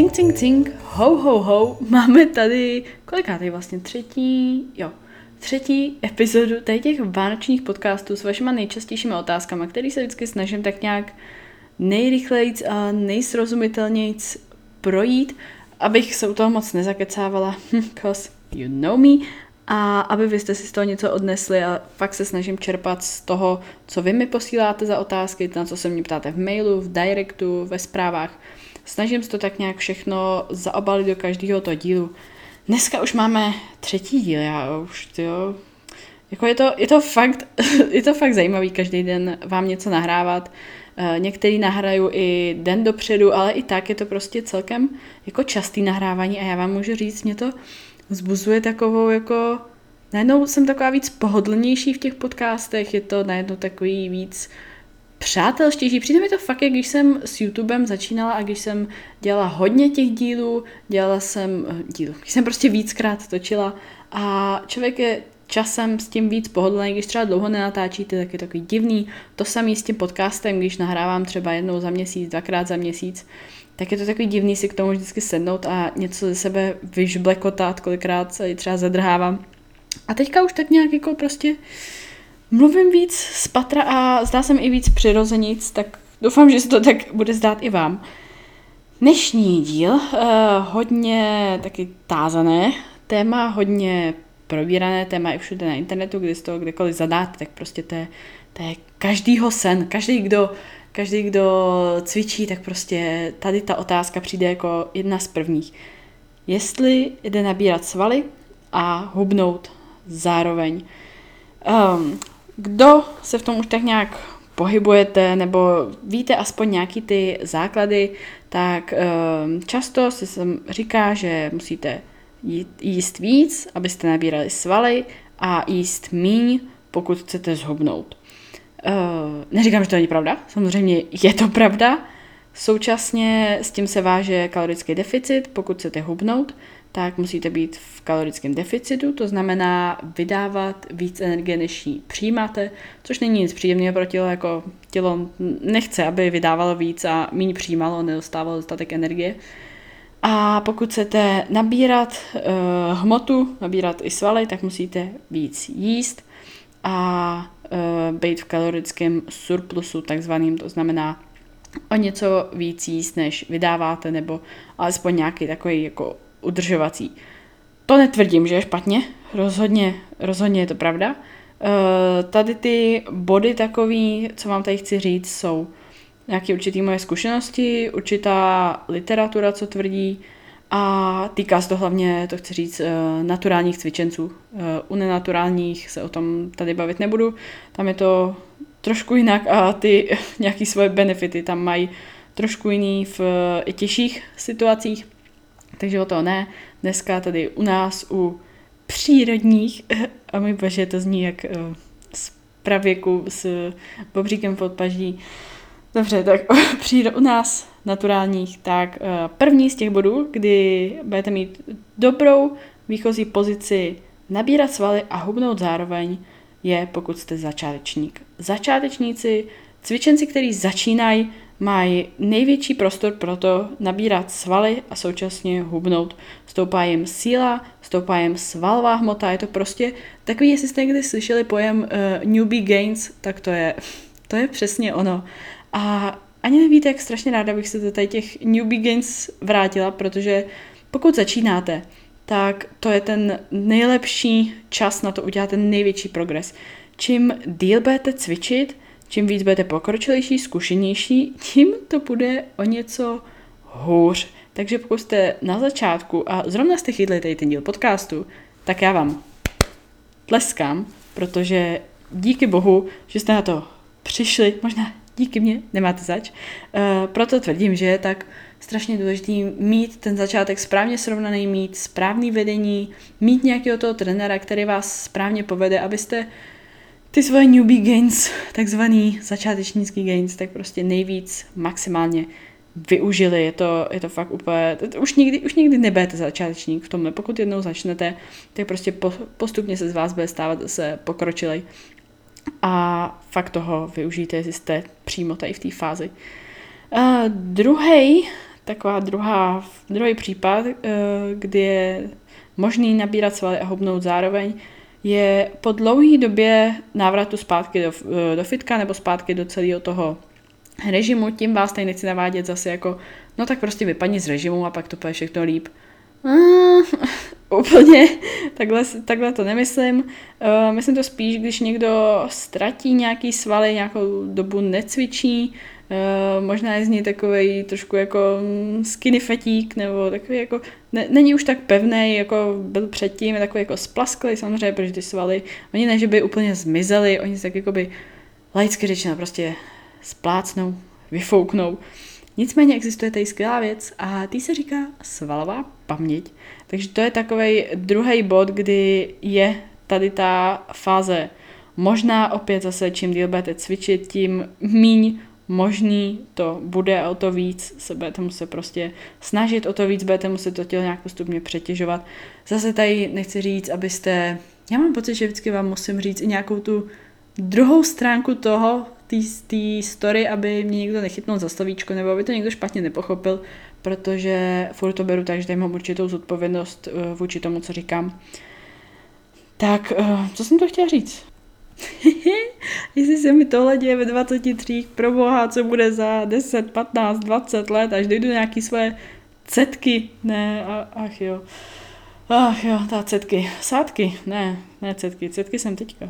Cink, cink, cink, ho, ho, ho, máme tady, kolikátý vlastně, třetí, jo, třetí epizodu tady těch vánočních podcastů s vašima nejčastějšími otázkami, který se vždycky snažím tak nějak nejrychlejc a nejsrozumitelnějc projít, abych se u toho moc nezakecávala, cause you know me, a aby vy jste si z toho něco odnesli a fakt se snažím čerpat z toho, co vy mi posíláte za otázky, na co se mě ptáte v mailu, v directu, ve zprávách. Snažím se to tak nějak všechno zaobalit do každého toho dílu. Dneska už máme třetí díl, já už, jo, jako je to, je to fakt, je to fakt zajímavý každý den vám něco nahrávat. Eh, některý nahraju i den dopředu, ale i tak je to prostě celkem jako častý nahrávání a já vám můžu říct, mě to vzbuzuje takovou jako, najednou jsem taková víc pohodlnější v těch podcastech, je to najednou takový víc přátelštější. Přijde mi to fakt, jak když jsem s YouTubem začínala a když jsem dělala hodně těch dílů, dělala jsem eh, dílů, když jsem prostě víckrát točila a člověk je časem s tím víc pohodlný, když třeba dlouho nenatáčíte, tak je takový divný. To samé s tím podcastem, když nahrávám třeba jednou za měsíc, dvakrát za měsíc, tak je to takový divný si k tomu vždycky sednout a něco ze sebe vyžblekotat, kolikrát se třeba zadrhávám. A teďka už tak nějak jako prostě mluvím víc z patra a zdá se mi i víc přirozenic, tak doufám, že se to tak bude zdát i vám. Dnešní díl, uh, hodně taky tázané téma, hodně probírané téma i všude na internetu, kde z toho kdekoliv zadáte, tak prostě to je, to je každýho sen. Každý, kdo, každý, kdo cvičí, tak prostě tady ta otázka přijde jako jedna z prvních. Jestli jde nabírat svaly a hubnout zároveň. Um, kdo se v tom už tak nějak pohybujete nebo víte aspoň nějaký ty základy, tak um, často se sem říká, že musíte jíst víc, abyste nabírali svaly a jíst míň, pokud chcete zhubnout. Uh, neříkám, že to není pravda, samozřejmě je to pravda. Současně s tím se váže kalorický deficit, pokud chcete hubnout, tak musíte být v kalorickém deficitu, to znamená vydávat víc energie, než ji přijímáte, což není nic příjemného pro tělo, jako tělo nechce, aby vydávalo víc a méně přijímalo, nedostávalo dostatek energie. A pokud chcete nabírat uh, hmotu, nabírat i svaly, tak musíte víc jíst a uh, být v kalorickém surplusu takzvaným, to znamená o něco víc jíst, než vydáváte, nebo alespoň nějaký takový jako udržovací. To netvrdím, že je špatně, rozhodně, rozhodně je to pravda. Uh, tady ty body takový, co vám tady chci říct, jsou nějaké určitý moje zkušenosti, určitá literatura, co tvrdí, a týká se to hlavně, to chci říct, eh, naturálních cvičenců. Eh, u nenaturálních se o tom tady bavit nebudu, tam je to trošku jinak a ty nějaký svoje benefity tam mají trošku jiný v těžších situacích, takže o to ne. Dneska tady u nás, u přírodních, a mi bože, to zní jak eh, z pravěku s bobříkem pod paží, Dobře, tak přijde u nás naturálních, tak eh, první z těch bodů, kdy budete mít dobrou výchozí pozici nabírat svaly a hubnout zároveň, je pokud jste začátečník. Začátečníci, cvičenci, kteří začínají, mají největší prostor pro to nabírat svaly a současně hubnout. Stoupá jim síla, stoupá jim svalová hmota, je to prostě takový, jestli jste někdy slyšeli pojem uh, newbie gains, tak to je, to je přesně ono. A ani nevíte, jak strašně ráda bych se do tady těch newbie gains vrátila, protože pokud začínáte, tak to je ten nejlepší čas na to udělat ten největší progres. Čím díl budete cvičit, čím víc budete pokročilejší, zkušenější, tím to bude o něco hůř. Takže pokud jste na začátku a zrovna jste chytli tady ten díl podcastu, tak já vám tleskám, protože díky bohu, že jste na to přišli, možná díky mě, nemáte zač. Uh, proto tvrdím, že je tak strašně důležitý mít ten začátek správně srovnaný, mít správný vedení, mít nějakého toho trenéra, který vás správně povede, abyste ty svoje newbie gains, takzvaný začátečnický gains, tak prostě nejvíc maximálně využili. Je to, je to fakt úplně, už nikdy, už nikdy nebudete začátečník v tomhle. Pokud jednou začnete, tak prostě po, postupně se z vás bude stávat zase pokročilej a fakt toho využijte, jestli jste přímo tady v té fázi. Uh, druhý taková druhá, druhý případ, eh, kdy je možný nabírat svaly a hubnout zároveň, je po dlouhé době návratu zpátky do, eh, do fitka nebo zpátky do celého toho režimu, tím vás tady nechci navádět zase jako, no tak prostě vypadni z režimu a pak to bude všechno líp. Uh, úplně, takhle, takhle to nemyslím. Uh, myslím to spíš, když někdo ztratí nějaký svaly, nějakou dobu necvičí, možná je z ní takový trošku jako mm, skinny fetík, nebo takový jako, ne, není už tak pevný, jako byl předtím, je takový jako splasklý samozřejmě, protože ty svaly, oni ne, že by úplně zmizely, oni se tak jako by laicky řečeno prostě splácnou, vyfouknou. Nicméně existuje tady skvělá věc a tý se říká svalová paměť. Takže to je takový druhý bod, kdy je tady ta fáze možná opět zase, čím díl budete cvičit, tím míň možný to bude a o to víc se budete muset prostě snažit, o to víc budete muset to tělo nějak postupně přetěžovat. Zase tady nechci říct, abyste, já mám pocit, že vždycky vám musím říct i nějakou tu druhou stránku toho, té story, aby mě někdo nechytnul za slovíčko, nebo aby to někdo špatně nepochopil, protože furt to beru tak, že tady mám určitou zodpovědnost uh, vůči tomu, co říkám. Tak, uh, co jsem to chtěla říct? Jestli se mi tohle děje ve 23, pro boha, co bude za 10, 15, 20 let, až dojdu nějaký své cetky, ne, a, ach jo. Ach jo, ta cetky, sádky, ne, ne cetky, cetky jsem teďka.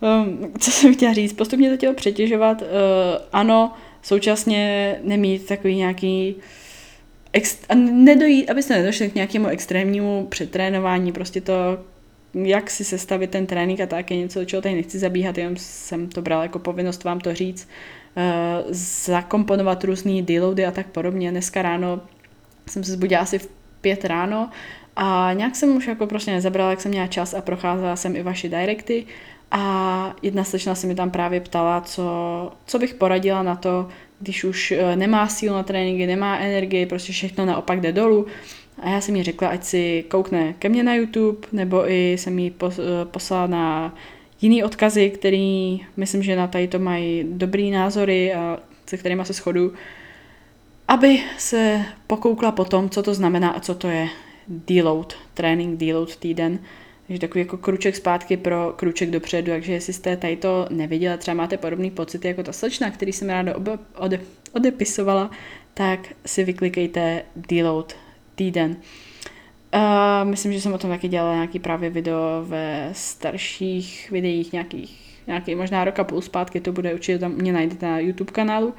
Um, co jsem chtěla říct, postupně to tělo přetěžovat, uh, ano, současně nemít takový nějaký ex- a nedojít, abyste nedošli k nějakému extrémnímu přetrénování, prostě to, jak si sestavit ten trénink a tak je něco, do čeho tady nechci zabíhat, jenom jsem to brala jako povinnost vám to říct, uh, zakomponovat různý deloady a tak podobně. Dneska ráno jsem se zbudila asi v pět ráno a nějak jsem už jako prostě nezabrala, jak jsem měla čas a procházela jsem i vaše directy a jedna slečna se mi tam právě ptala, co, co bych poradila na to, když už eh, nemá sílu na tréninky, nemá energii, prostě všechno naopak jde dolů. A já jsem jí řekla, ať si koukne ke mně na YouTube, nebo i jsem jí eh, poslala na jiný odkazy, který myslím, že na tady to mají dobrý názory a se kterými se shodu, aby se pokoukla po tom, co to znamená a co to je deload, trénink deload týden. Takže takový jako kruček zpátky pro kruček dopředu, takže jestli jste tady to neviděli, třeba máte podobný pocity jako ta slečna, který jsem ráda ode, odepisovala, tak si vyklikejte deload týden. Uh, myslím, že jsem o tom taky dělala nějaký právě video ve starších videích, nějakých, nějaký možná roka půl zpátky, to bude určitě tam mě najdete na YouTube kanálu.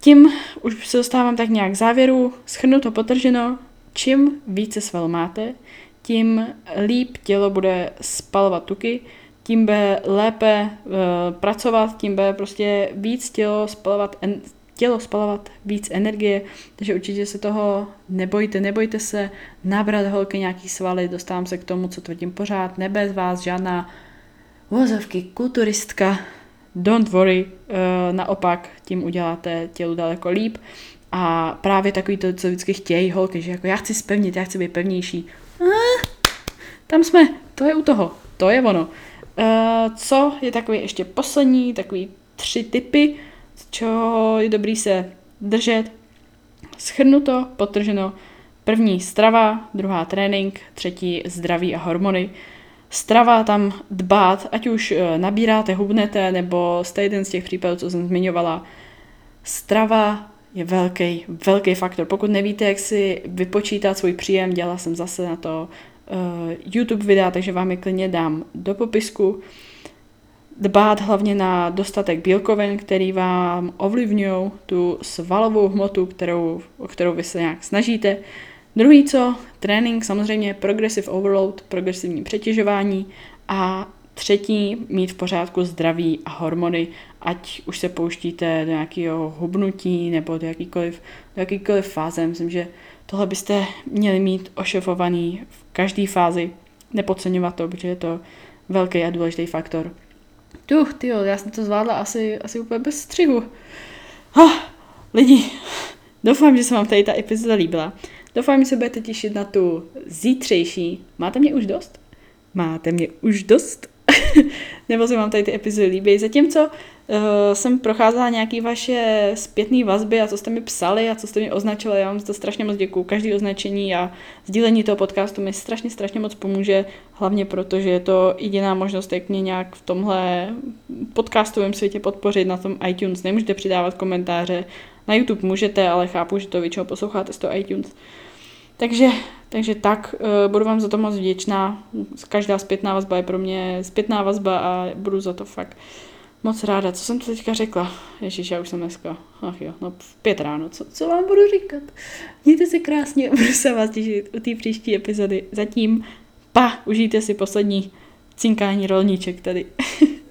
Tím už se dostávám tak nějak k závěru, schrnuto, potrženo, čím více sval máte, tím líp tělo bude spalovat tuky, tím bude lépe uh, pracovat, tím bude prostě víc tělo spalovat, en, tělo spalovat víc energie, takže určitě se toho nebojte, nebojte se nabrat holky nějaký svaly, dostávám se k tomu, co tvrdím pořád, nebe z vás žádná vozovky kulturistka, don't worry, uh, naopak tím uděláte tělu daleko líp. A právě takový to, co vždycky chtějí holky, že jako já chci spevnit, já chci být pevnější, tam jsme, to je u toho, to je ono. Uh, co je takový ještě poslední, takový tři typy, z čeho je dobrý se držet. Schrnuto, potrženo, první strava, druhá trénink, třetí zdraví a hormony. Strava tam dbát, ať už eh, nabíráte, hubnete, nebo jste jeden z těch případů, co jsem zmiňovala. Strava je velký, velký faktor. Pokud nevíte, jak si vypočítat svůj příjem, dělala jsem zase na to uh, YouTube videa, takže vám je klidně dám do popisku. Dbát hlavně na dostatek bílkovin, který vám ovlivňují tu svalovou hmotu, kterou, o kterou vy se nějak snažíte. Druhý co, trénink, samozřejmě progressive overload, progresivní přetěžování a Třetí, mít v pořádku zdraví a hormony, ať už se pouštíte do nějakého hubnutí nebo do jakýkoliv, do jakýkoliv fáze. Myslím, že tohle byste měli mít ošefovaný v každé fázi. Nepodceňovat to, protože je to velký a důležitý faktor. Tu, ty já jsem to zvládla asi, asi úplně bez střihu. Oh, lidi, doufám, že se vám tady ta epizoda líbila. Doufám, že se budete těšit na tu zítřejší. Máte mě už dost? Máte mě už dost? nebo se vám tady ty epizody líbí. Zatímco uh, jsem procházela nějaký vaše zpětné vazby a co jste mi psali a co jste mi označili, já vám to strašně moc děkuju. Každý označení a sdílení toho podcastu mi strašně, strašně moc pomůže, hlavně proto, že je to jediná možnost, jak mě nějak v tomhle podcastovém světě podpořit na tom iTunes. Nemůžete přidávat komentáře, na YouTube můžete, ale chápu, že to většinou posloucháte z toho iTunes. Takže, takže tak, uh, budu vám za to moc vděčná. Každá zpětná vazba je pro mě zpětná vazba a budu za to fakt moc ráda. Co jsem to teďka řekla? Ježíš, já už jsem dneska. Ach jo, no v pět ráno. Co, co vám budu říkat? Mějte se krásně, budu se vás těšit u té příští epizody. Zatím pa, užijte si poslední cinkání rolníček tady.